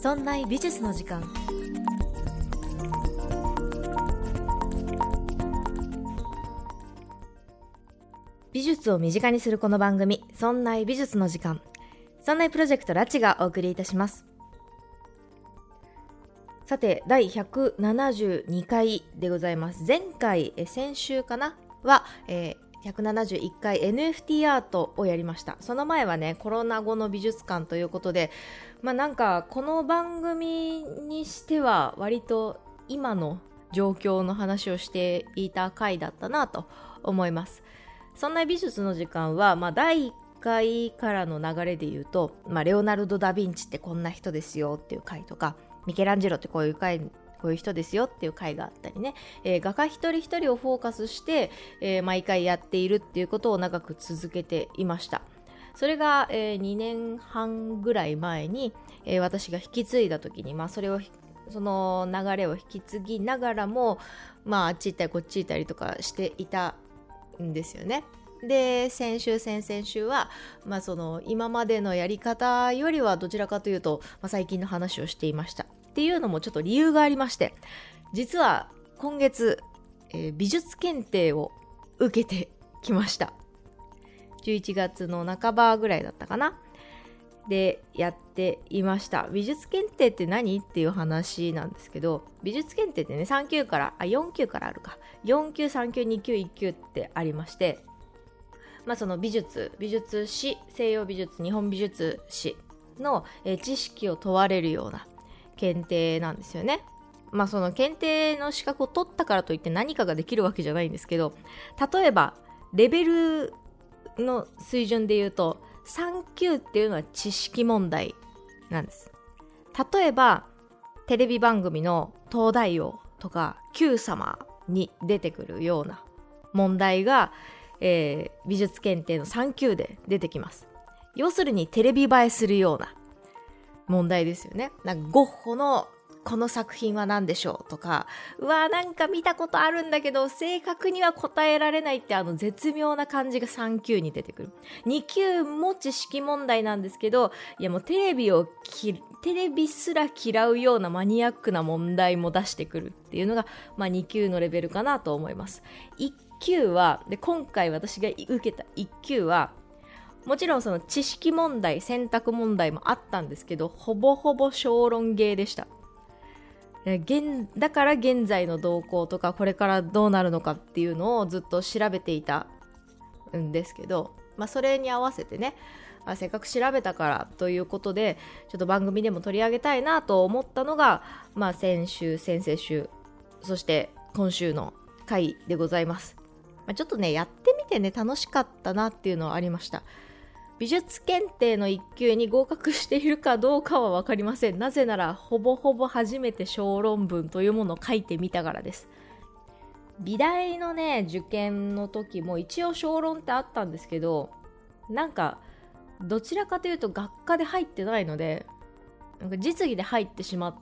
そんな美術の時間。美術を身近にするこの番組「そんな美術の時間」そんなプロジェクトラチがお送りいたします。さて第172回でございます。前回え先週かな？は、えー171回 NFT アートをやりました。その前はねコロナ後の美術館ということでまあなんかこの番組にしては割と今の状況の話をしていた回だったなと思います。そんな美術の時間は、まあ、第1回からの流れで言うと、まあ、レオナルド・ダ・ヴィンチってこんな人ですよっていう回とかミケランジェロってこういう回こういう人ですよっていう回があったりね、えー、画家一人一人をフォーカスして、えー、毎回やっているっていうことを長く続けていました。それが、えー、2年半ぐらい前に、えー、私が引き継いだ時に、まあ、それをその流れを引き継ぎながらも、まあ、あっち行ったりこっち行ったりとかしていたんですよね。で先週先々週は、まあ、その今までのやり方よりはどちらかというと、まあ、最近の話をしていましたっていうのもちょっと理由がありまして実は今月、えー、美術検定を受けてきました。11月の半ばぐらいだったかな。でやっていました。美術検定って何？っていう話なんですけど美術検定ってね3級からあ4級からあるか。4級3級2級1級ってありましてまあその美術美術史西洋美術日本美術史の、え、知識を問われるような検定なんですよね。まあその検定の資格を取ったからといって何かができるわけじゃないんですけど例えばレベルの水準で言うと3級っていうのは知識問題なんです例えばテレビ番組の東大王とか Q 様に出てくるような問題が、えー、美術検定の3級で出てきます要するにテレビ映えするような問題ですよね。なんかゴッホのこの作品は何でしょうとか、うわなんか見たことあるんだけど、正確には答えられないってあの絶妙な感じが3級に出てくる。2級も知識問題なんですけど、いやもうテレビをテレビすら嫌うようなマニアックな問題も出してくるっていうのが、まあ2級のレベルかなと思います。1級は、で、今回私が受けた1級は、もちろんその知識問題選択問題もあったんですけどほぼほぼ小論芸でした。現だから現在の動向とかこれからどうなるのかっていうのをずっと調べていたんですけど、まあ、それに合わせてねあせっかく調べたからということでちょっと番組でも取り上げたいなと思ったのが、まあ、先週先々週そして今週の回でございます、まあ、ちょっとねやってみてね楽しかったなっていうのはありました。美術検定の1級に合格しているかどうかは分かりません。なぜなら、ほぼほぼ初めて小論文というものを書いてみたからです。美大のね、受験の時も一応小論ってあったんですけど、なんか、どちらかというと学科で入ってないので、なんか実技で入ってしまっ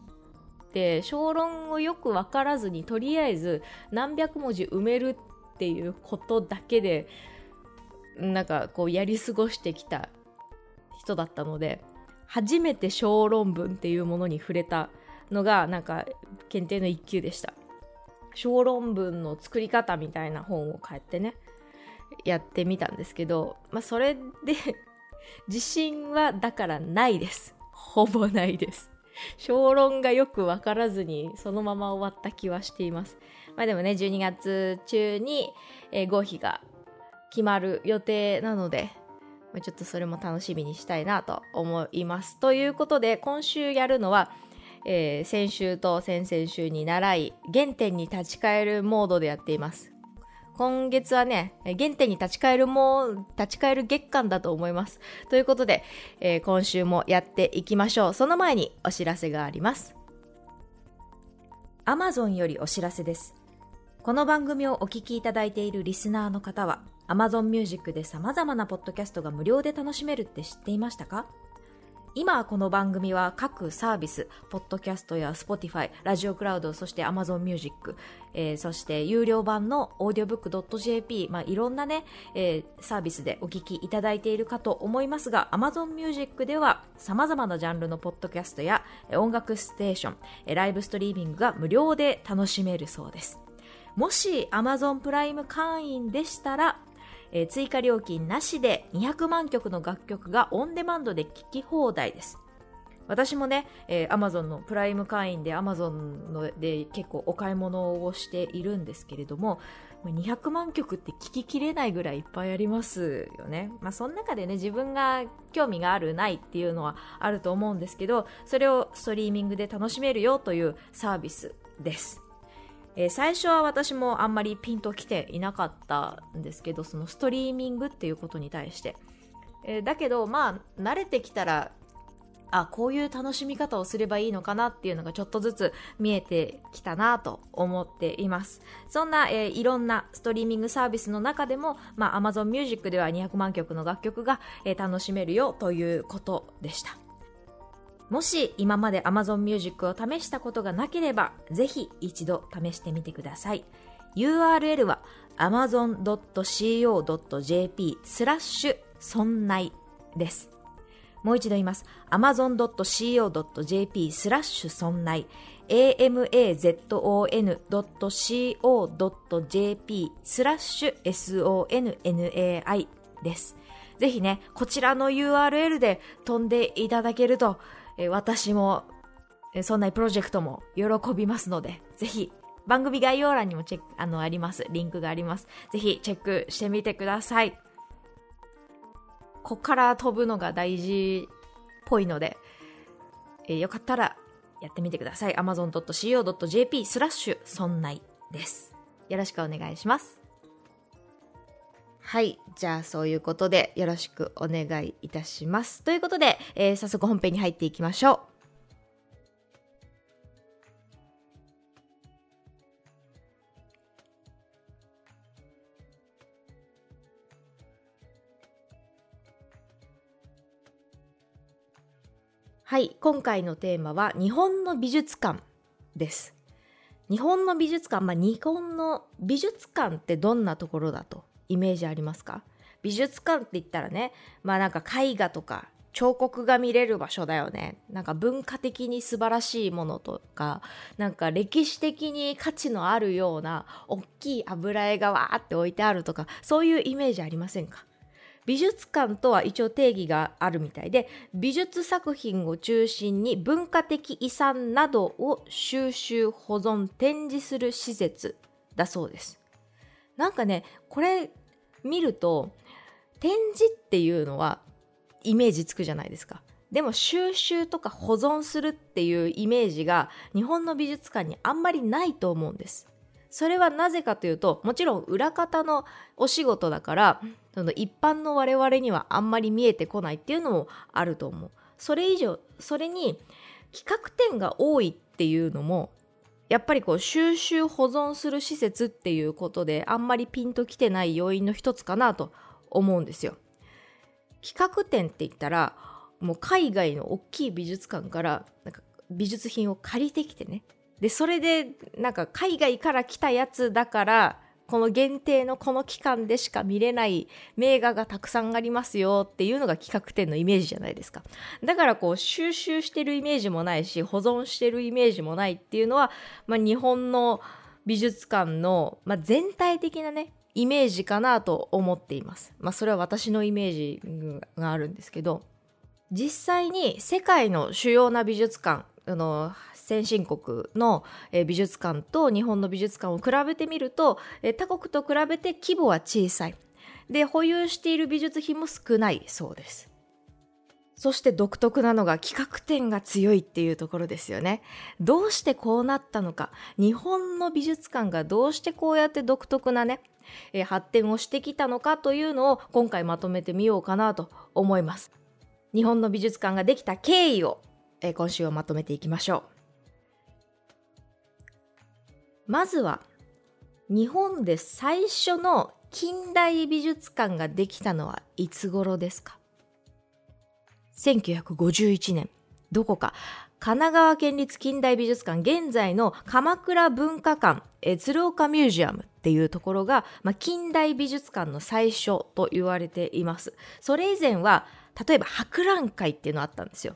て、小論をよく分からずに、とりあえず何百文字埋めるっていうことだけで、なんかこうやり過ごしてきた人だったので初めて小論文っていうものに触れたのがなんか検定の一級でした。小論文の作り方みたいな本を買ってねやってみたんですけどまあそれで 自信はだからないです。ほぼないです。小論がよくわからずにそのまま終わった気はしています。まあでもね12月中に、えー、合否が決まる予定なので、ちょっとそれも楽しみにしたいなと思います。ということで、今週やるのは、えー、先週と先々週に習い、原点に立ち返るモードでやっています。今月はね、原点に立ち返るも、立ち返る月間だと思います。ということで、えー、今週もやっていきましょう。その前にお知らせがあります。Amazon よりお知らせです。この番組をお聞きいただいているリスナーの方は、Amazon Music で様々なポッドキャストが無料で楽しめるって知っていましたか？今この番組は各サービス、ポッドキャストや Spotify、ラジオクラウド、そして Amazon Music、えー、そして有料版の audiobook.jp、まあ、いろんなね、えー、サービスでお聞きいただいているかと思いますが、Amazon Music では様々なジャンルのポッドキャストや音楽ステーション、ライブストリーミングが無料で楽しめるそうです。もし Amazon プライム会員でしたら、えー、追加料金なしで200万曲の楽曲がオンデマンドで聴き放題です。私もね、えー、Amazon のプライム会員で Amazon ので結構お買い物をしているんですけれども、200万曲って聞ききれないぐらいいっぱいありますよね。まあその中でね、自分が興味があるないっていうのはあると思うんですけど、それをストリーミングで楽しめるよというサービスです。えー、最初は私もあんまりピンときていなかったんですけどそのストリーミングっていうことに対して、えー、だけどまあ慣れてきたらあこういう楽しみ方をすればいいのかなっていうのがちょっとずつ見えてきたなと思っています。そんな、えー、いろんなストリーミングサービスの中でも、まあ、Amazon Music では200万曲の楽曲が、えー、楽しめるよということでした。もし今まで Amazon Music を試したことがなければ、ぜひ一度試してみてください。URL は amazon.co.jp スラッシュそんないです。もう一度言います。amazon.co.jp スラッシュそんない amazon.co.jp スラッシュ sonnai です。ぜひね、こちらの URL で飛んでいただけるとえ私も、えそんなプロジェクトも喜びますので、ぜひ番組概要欄にもチェック、あの、あります。リンクがあります。ぜひチェックしてみてください。こっから飛ぶのが大事っぽいので、えー、よかったらやってみてください。amazon.co.jp スラッシュそんないです。よろしくお願いします。はい。じゃあ、そういうことで、よろしくお願いいたします。ということで、えー、早速本編に入っていきましょう。はい、今回のテーマは日本の美術館です。日本の美術館、まあ、日本の美術館ってどんなところだとイメージありますか？美術館って言ったらねまあなんか絵画とか彫刻が見れる場所だよね。なんか文化的に素晴らしいものとかなんか歴史的に価値のあるような大きい油絵がわーって置いてあるとかそういうイメージありませんか？美術館とは一応定義があるみたいで美術作品を中心に文化的遺産などを収集保存展示する施設だそうです。なんかねこれ見ると展示っていうのはイメージつくじゃないですか。でも収集とか保存するっていうイメージが日本の美術館にあんまりないと思うんです。それはなぜかというともちろん裏方のお仕事だからその一般の我々にはあんまり見えてこないっていうのもあると思う。それ以上それに企画展が多いっていうのもやっぱりこう収集保存する施設っていうことであんまりピンときてない要因の一つかなと思うんですよ。企画展って言ったらもう海外の大きい美術館からなんか美術品を借りてきてねでそれでなんか海外から来たやつだからこの限定のこの期間でしか見れない名画がたくさんありますよっていうのが企画展のイメージじゃないですか。だからこう収集してるイメージもないし保存してるイメージもないっていうのは、まあ、日本の美術館の、まあ、全体的なねイメージかなと思っています。まあそれは私のイメージがあるんですけど実際に世界の主要な美術館あの先進国の美術館と日本の美術館を比べてみると他国と比べて規模は小さいで保有している美術品も少ないそうですそして独特なのが企画展が強いっていうところですよね。どうしてこうなったのか。日本の美術館がどうしてこうやって独特なね、え発展をしてきたのかというのを今回まとめてみようかなと思います。日本の美術館ができた経緯を、え今週はまとめていきましょう。まずは日本で最初の近代美術館ができたのはいつ頃ですか？1951年。どこか。神奈川県立近代美術館現在の鎌倉文化館え鶴岡ミュージアムっていうところが、まあ、近代美術館の最初と言われています。それ以前は例えば博覧会っていうのあったんですよ。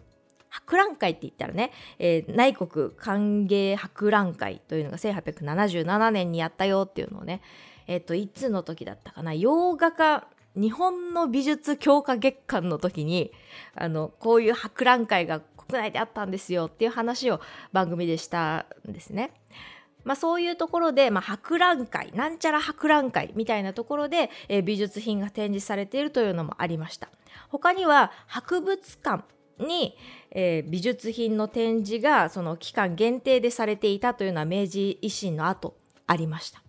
博覧会って言ったらね、えー、内国歓迎博覧会というのが1877年にやったよっていうのをね、えっ、ー、と、いつの時だったかな、洋画家、日本の美術強化月間の時に、あの、こういう博覧会が国内であったんですよっていう話を番組でしたんですね。まあ、そういうところで、まあ、博覧会なんちゃら博覧会みたいなところで、えー、美術品が展示されているというのもありました他には博物館に、えー、美術品の展示がその期間限定でされていたというのは明治維新の後ありました。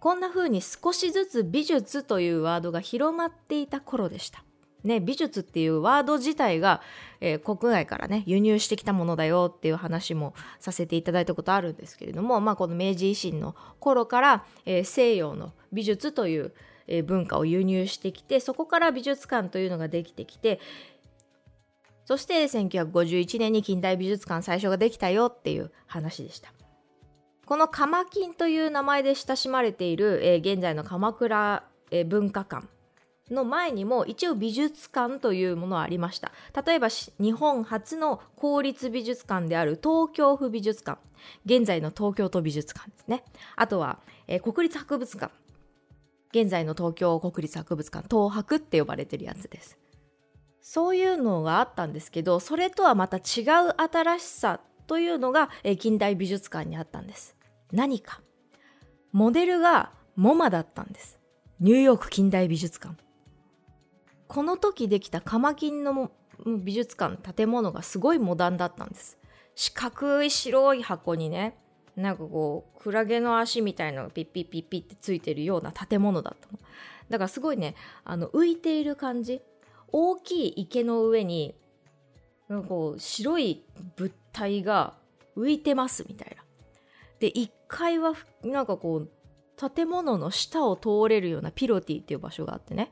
こんな風に少しずつ美術というワードが広まっていた頃でした。ね、美術っていうワード自体が、えー、国外からね輸入してきたものだよっていう話もさせていただいたことあるんですけれども、まあ、この明治維新の頃から、えー、西洋の美術という、文化を輸入してきてそこから美術館というのができてきてそして1951年に近代美術館最初ができたよっていう話でした。この鎌金という名前で親しまれている、えー、現在の鎌倉、えー、文化館の前にも一応美術館というものはありました。例えば日本初の公立美術館である東京府美術館。現在の東京都美術館ですね。あとは、えー、国立博物館。現在の東京国立博物館、東博って呼ばれてるやつです。そういうのがあったんですけどそれとはまた違う新しさというのが、近代美術館にあったんです。何か。モデルがモマだったんです。ニューヨーク近代美術館。この時できたカマキンの美術館建物がすごいモダンだったんです。四角い白い箱にねなんかこうクラゲの足みたいなのがピッピッピッピッってついてるような建物だったの。だからすごいねあの浮いている感じ。大きい池の上になんかこう白い物体が浮いてますみたいな。で1階はなんかこう建物の下を通れるようなピロティっていう場所があってね。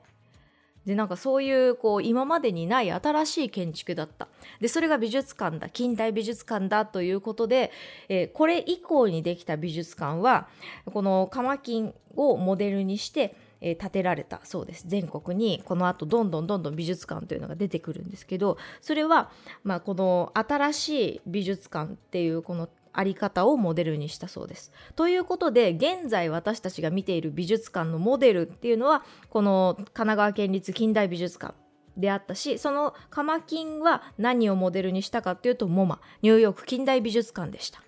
でなんかそういうこう今までにない新しい建築だった。でそれが美術館だ。近代美術館だということで、えー、これ以降にできた美術館はこのカマキンをモデルにしてえー、建てられたそうです全国にこのあとどんどんどんどん美術館というのが出てくるんですけどそれは、まあ、この新しい美術館っていうこのあり方をモデルにしたそうです。ということで現在私たちが見ている美術館のモデルっていうのはこの神奈川県立近代美術館であったしそのカマキンは何をモデルにしたかっていうとモマニューヨーク近代美術館でした。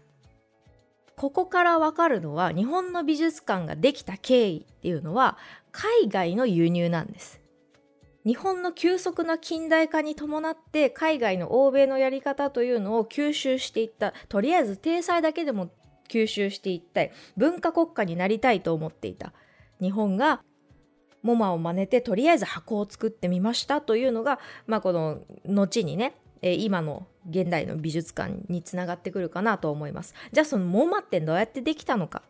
ここからわかるのは日本の美術館ができた経緯っていうのは海外の輸入なんです。日本の急速な近代化に伴って海外の欧米のやり方というのを吸収していったとりあえず体裁だけでも吸収していったい文化国家になりたいと思っていた日本がモマを真似てとりあえず箱を作ってみましたというのが、まあ、この後にね今の現代の美術館につながってくるかなと思います。じゃあそのモマってどうやってできたのか。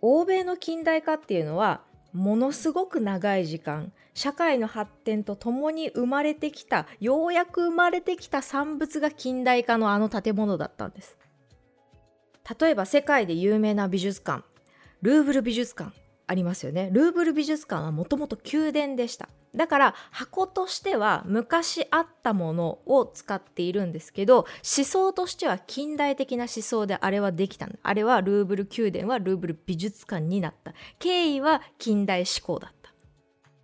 欧米の近代化っていうのはものすごく長い時間社会の発展とともに生まれてきたようやく生まれてきた産物が近代化のあの建物だったんです。例えば世界で有名な美術館ルーブル美術館ありますよね。ルーブル美術館はもともと宮殿でした。だから箱としては昔あったものを使っているんですけど思想としては近代的な思想であれはできたあれはルーブル宮殿はルーブル美術館になった。経緯は近代思考だっ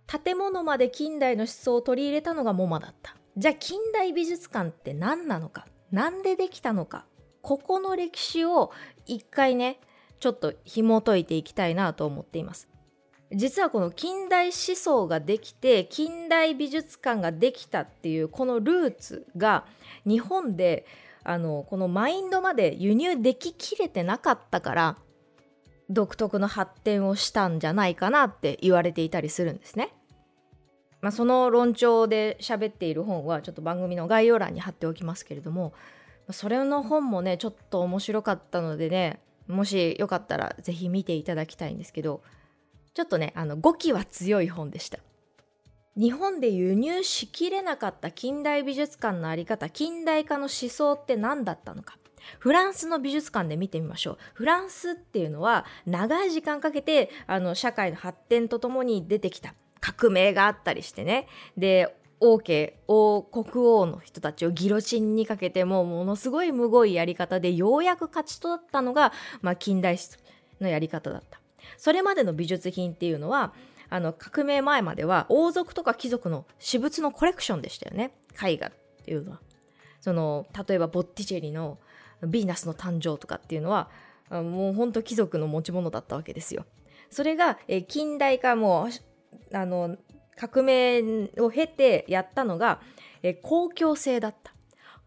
た。建物まで近代の思想を取り入れたのがモマだった。じゃあ近代美術館って何なのか？何でできたのか？ここの歴史を一回ねちょっと紐解いていきたいなと思っています実はこの近代思想ができて近代美術館ができたっていうこのルーツが日本であのこのマインドまで輸入でききれてなかったから独特の発展をしたんじゃないかなって言われていたりするんですね。まあ、その論調で喋っている本はちょっと番組の概要欄に貼っておきますけれどもそれの本もねちょっと面白かったのでねもしよかったら是非見ていただきたいんですけどちょっとね、あの、語気は強い本でした。日本で輸入しきれなかった近代美術館のあり方近代化の思想って何だったのか。フランスの美術館で見てみましょう。フランスっていうのは長い時間かけてあの社会の発展とともに出てきた革命があったりしてね。で王家王国王の人たちをギロチンにかけてもものすごいむごいやり方でようやく勝ち取ったのが、まあ、近代史のやり方だった。それまでの美術品っていうのはあの革命前までは王族とか貴族の私物のコレクションでしたよね。絵画っていうのは。その例えばボッティチェリの「ヴィーナスの誕生」とかっていうのはもうほんと貴族の持ち物だったわけですよ。それが、近代化もあの革命を経てやったのが、え公共性だった。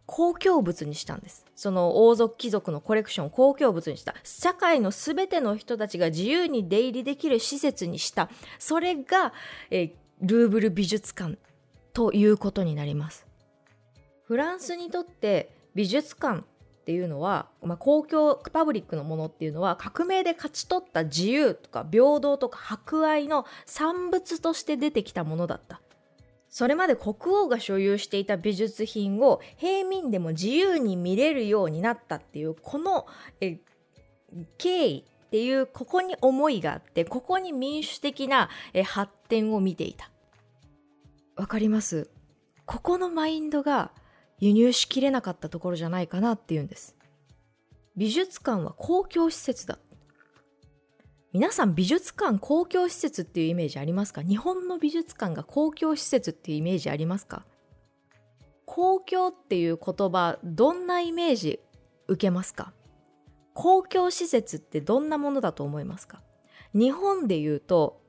公共物にしたんです。その王族貴族のコレクションを公共物にした。社会のすべての人たちが自由に出入りできる施設にした。それが、えルーブル美術館ということになります。フランスにとって美術館っていうのは、まあ、公共パブリックのものっていうのは革命で勝ち取った自由とか平等とか博愛の産物として出てきたものだった。それまで国王が所有していた美術品を平民でも自由に見れるようになったっていうこのえ経緯っていうここに思いがあってここに民主的なえ発展を見ていた。わかります？ここのマインドが輸入しきれなかったところじゃないかなっていうんです。美術館は公共施設だ。皆さん美術館公共施設っていうイメージありますか？日本の美術館が公共施設っていうイメージありますか？公共っていう言葉どんなイメージ受けますか？公共施設ってどんなものだと思いますか？日本で言うと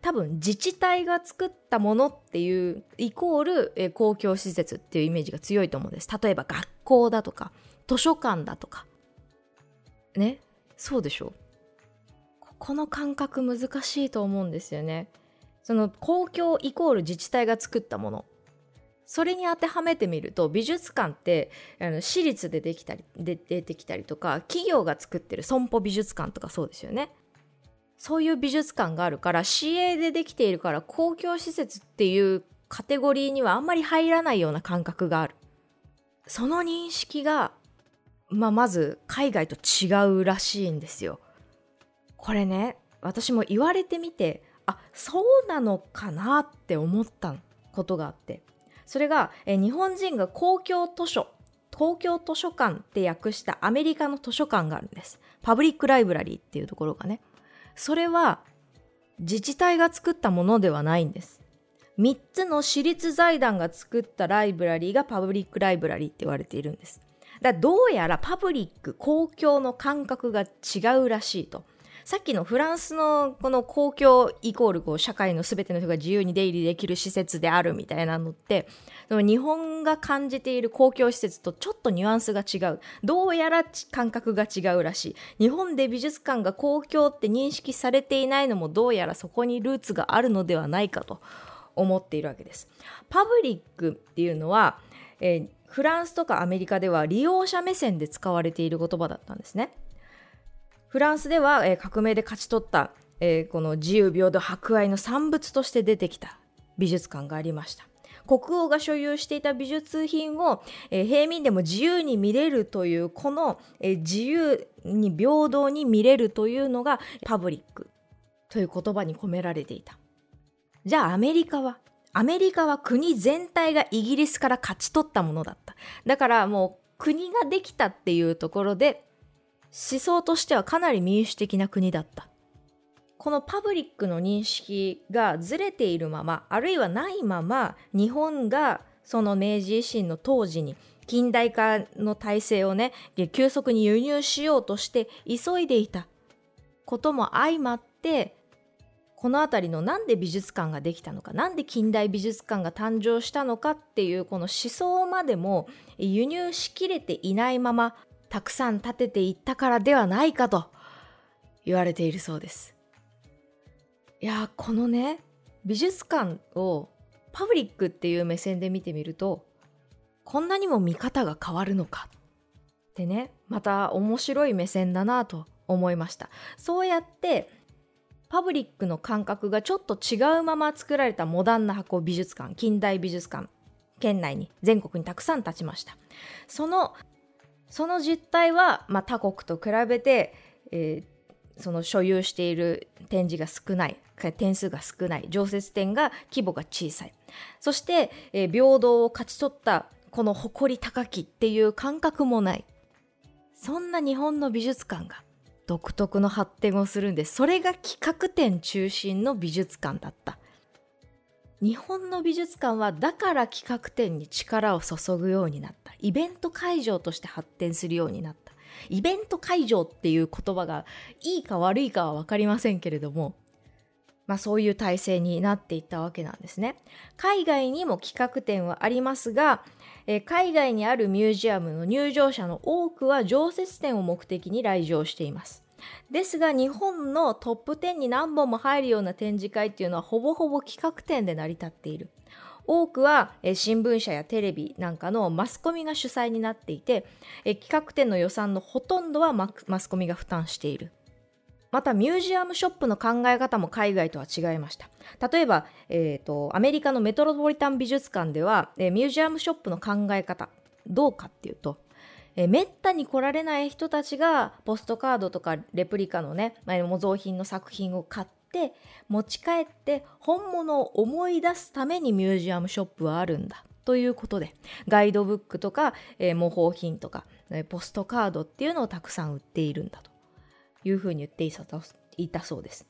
多分自治体が作ったものっていうイコール、え公共施設っていうイメージが強いと思うんです。例えば学校だとか図書館だとか。ね？そうでしょここの感覚難しいと思うんですよね。その公共イコール自治体が作ったもの。それに当てはめてみると美術館ってあの私立でできたりで出てきたりとか企業が作ってる損保美術館とかそうですよね。そういう美術館があるから市営でできているから公共施設っていうカテゴリーにはあんまり入らないような感覚がある。その認識が、まあ、まず海外と違うらしいんですよ。これね、私も言われてみて、あ、そうなのかなって思ったことがあって。それが、え日本人が公共図書、公共図書館って訳したアメリカの図書館があるんです。パブリックライブラリーっていうところがね。それは自治体が作ったものではないんです。3つの私立財団が作ったライブラリーがパブリックライブラリーって言われているんです。だどうやらパブリック、公共の感覚が違うらしいと。さっきのフランスのこの公共イコールこう社会の全ての人が自由に出入りできる施設であるみたいなのって日本が感じている公共施設とちょっとニュアンスが違う。どうやら感覚が違うらしい。日本で美術館が公共って認識されていないのもどうやらそこにルーツがあるのではないかと思っているわけです。パブリックっていうのは、えー、フランスとかアメリカでは利用者目線で使われている言葉だったんですね。フランスでは、えー、革命で勝ち取った、えー、この自由平等博愛の産物として出てきた美術館がありました。国王が所有していた美術品を、えー、平民でも自由に見れるというこの、えー、自由に平等に見れるというのがパブリックという言葉に込められていた。じゃあアメリカはアメリカは国全体がイギリスから勝ち取ったものだった。だからもう国ができたっていうところで思想としてはかなり民主的な国だった。このパブリックの認識がずれているまま、あるいはないまま、日本がその明治維新の当時に近代化の体制をね、急速に輸入しようとして急いでいたことも相まって、この辺りのなんで美術館ができたのか、なんで近代美術館が誕生したのかっていうこの思想までも輸入しきれていないままたくさん建てていったからではないかと言われているそうです。いやこのね美術館をパブリックっていう目線で見てみるとこんなにも見方が変わるのかってねまた面白い目線だなと思いましたそうやってパブリックの感覚がちょっと違うまま作られたモダンな箱美術館近代美術館県内に全国にたくさん立ちましたそのその実態は、まあ、他国と比べて、えー、その所有している展示が少ない点数が少ない常設展が規模が小さい。そして、えー、平等を勝ち取ったこの誇り高きっていう感覚もない。そんな日本の美術館が独特の発展をするんでそれが企画展中心の美術館だった。日本の美術館はだから企画展に力を注ぐようになったイベント会場として発展するようになったイベント会場っていう言葉がいいか悪いかは分かりませんけれどもまあ、そういう体制になっていったわけなんですね。海外にも企画展はありますが、えー、海外にあるミュージアムの入場者の多くは常設展を目的に来場しています。ですが日本のトップ10に何本も入るような展示会っていうのはほぼほぼ企画展で成り立っている。多くは、え新聞社やテレビなんかのマスコミが主催になっていて、え企画展の予算のほとんどはマスコミが負担している。またミュージアムショップの考え方も海外とは違いました例えば、えーと、アメリカのメトロポリタン美術館では、えー、ミュージアムショップの考え方どうかっていうと、えー、めったに来られない人たちがポストカードとかレプリカのね、まあ、模造品の作品を買って持ち帰って本物を思い出すためにミュージアムショップはあるんだということでガイドブックとか、えー、模倣品とか、えー、ポストカードっていうのをたくさん売っているんだというふうに言っていたそうです。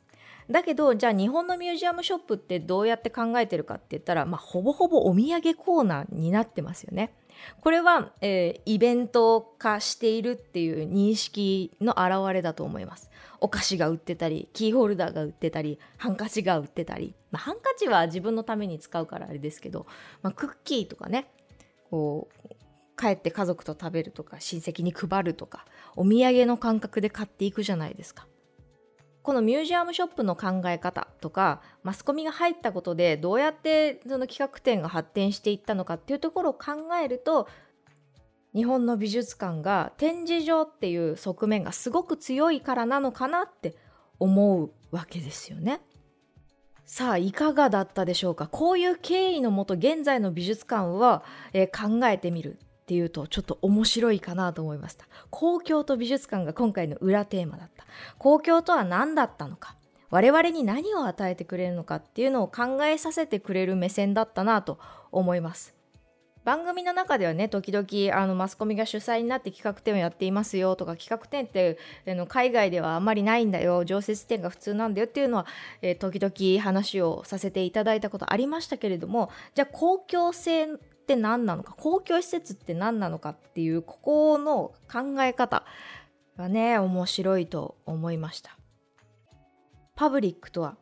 だけどじゃあ日本のミュージアムショップってどうやって考えてるかって言ったら、まあ、ほぼほぼお土産コーナーになってますよね。これは、えー、イベント化しているっていう認識の表れだと思います。お菓子が売ってたりキーホルダーが売ってたりハンカチが売ってたり、まあ、ハンカチは自分のために使うからあれですけど、まあ、クッキーとかねこう帰って家族と食べるとか親戚に配るとかお土産の感覚で買っていくじゃないですか。このミュージアムショップの考え方とかマスコミが入ったことでどうやってその企画展が発展していったのかっていうところを考えると日本の美術館が展示場っていう側面がすごく強いからなのかなって思うわけですよね。さあいかがだったでしょうか？こういう経緯のもと現在の美術館は、えー、考えてみるっていうとちょっと面白いかなと思いました。公共と美術館が今回の裏テーマだった。公共とは何だったのか。我々に何を与えてくれるのかっていうのを考えさせてくれる目線だったなと思います。番組の中ではね時々あのマスコミが主催になって企画展をやっていますよとか企画展ってあの海外ではあんまりないんだよ。常設展が普通なんだよっていうのは、えー、時々話をさせていただいたことありましたけれどもじゃあ公共性って何なのか公共施設って何なのかっていうここの考え方がね面白いと思いました。パブリックとは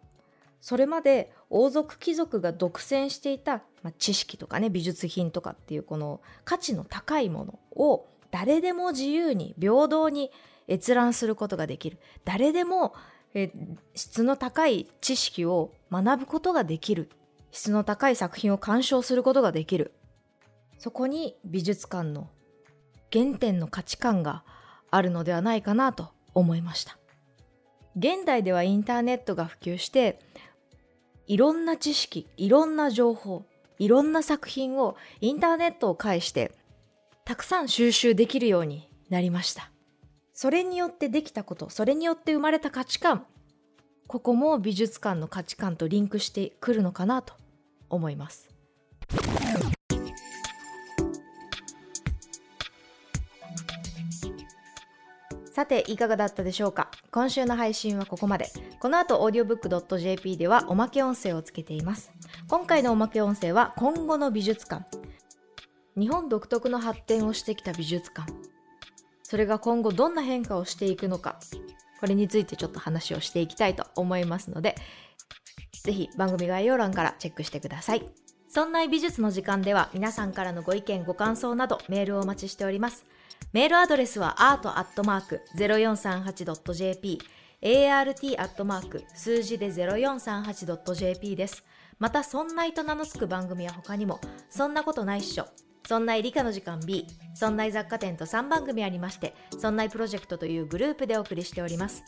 それまで王族貴族が独占していた、まあ、知識とかね美術品とかっていうこの価値の高いものを誰でも自由に平等に閲覧することができる。誰でもえ質の高い知識を学ぶことができる。質の高い作品を鑑賞することができる。そこに美術館の原点の価値観があるのではないかなと思いました。現代ではインターネットが普及していろんな知識いろんな情報いろんな作品をインターネットを介してたくさん収集できるようになりました。それによってできたことそれによって生まれた価値観ここも美術館の価値観とリンクしてくるのかなと思います。さて、いかがだったでしょうか？今週の配信はここまで。この後、audiobook.jp ではおまけ音声をつけています。今回のおまけ音声は、今後の美術館。日本独特の発展をしてきた美術館。それが今後どんな変化をしていくのか。これについてちょっと話をしていきたいと思いますので、ぜひ番組概要欄からチェックしてください。そんな美術の時間では皆さんからのご意見ご感想などメールをお待ちしております。メールアドレスは art.0438.jp art. 数字で 0438.jp です。また、そんないと名の付く番組は他にも、そんなことないっしょ。そんない理科の時間 B、そんない雑貨店と3番組ありまして、そんないプロジェクトというグループでお送りしております。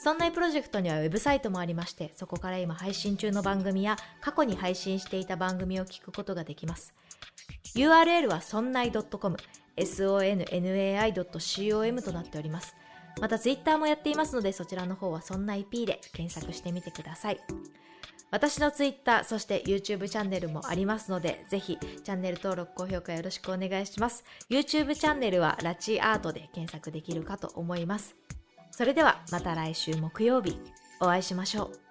そんないプロジェクトにはウェブサイトもありまして、そこから今配信中の番組や過去に配信していた番組を聞くことができます。URL はそんない .com、sonnai.com となっております。また Twitter もやっていますので、そちらの方はそんない P で検索してみてください。私の Twitter、そして YouTube チャンネルもありますので、ぜひチャンネル登録、高評価よろしくお願いします。YouTube チャンネルはラチアートで検索できるかと思います。それではまた来週木曜日お会いしましょう。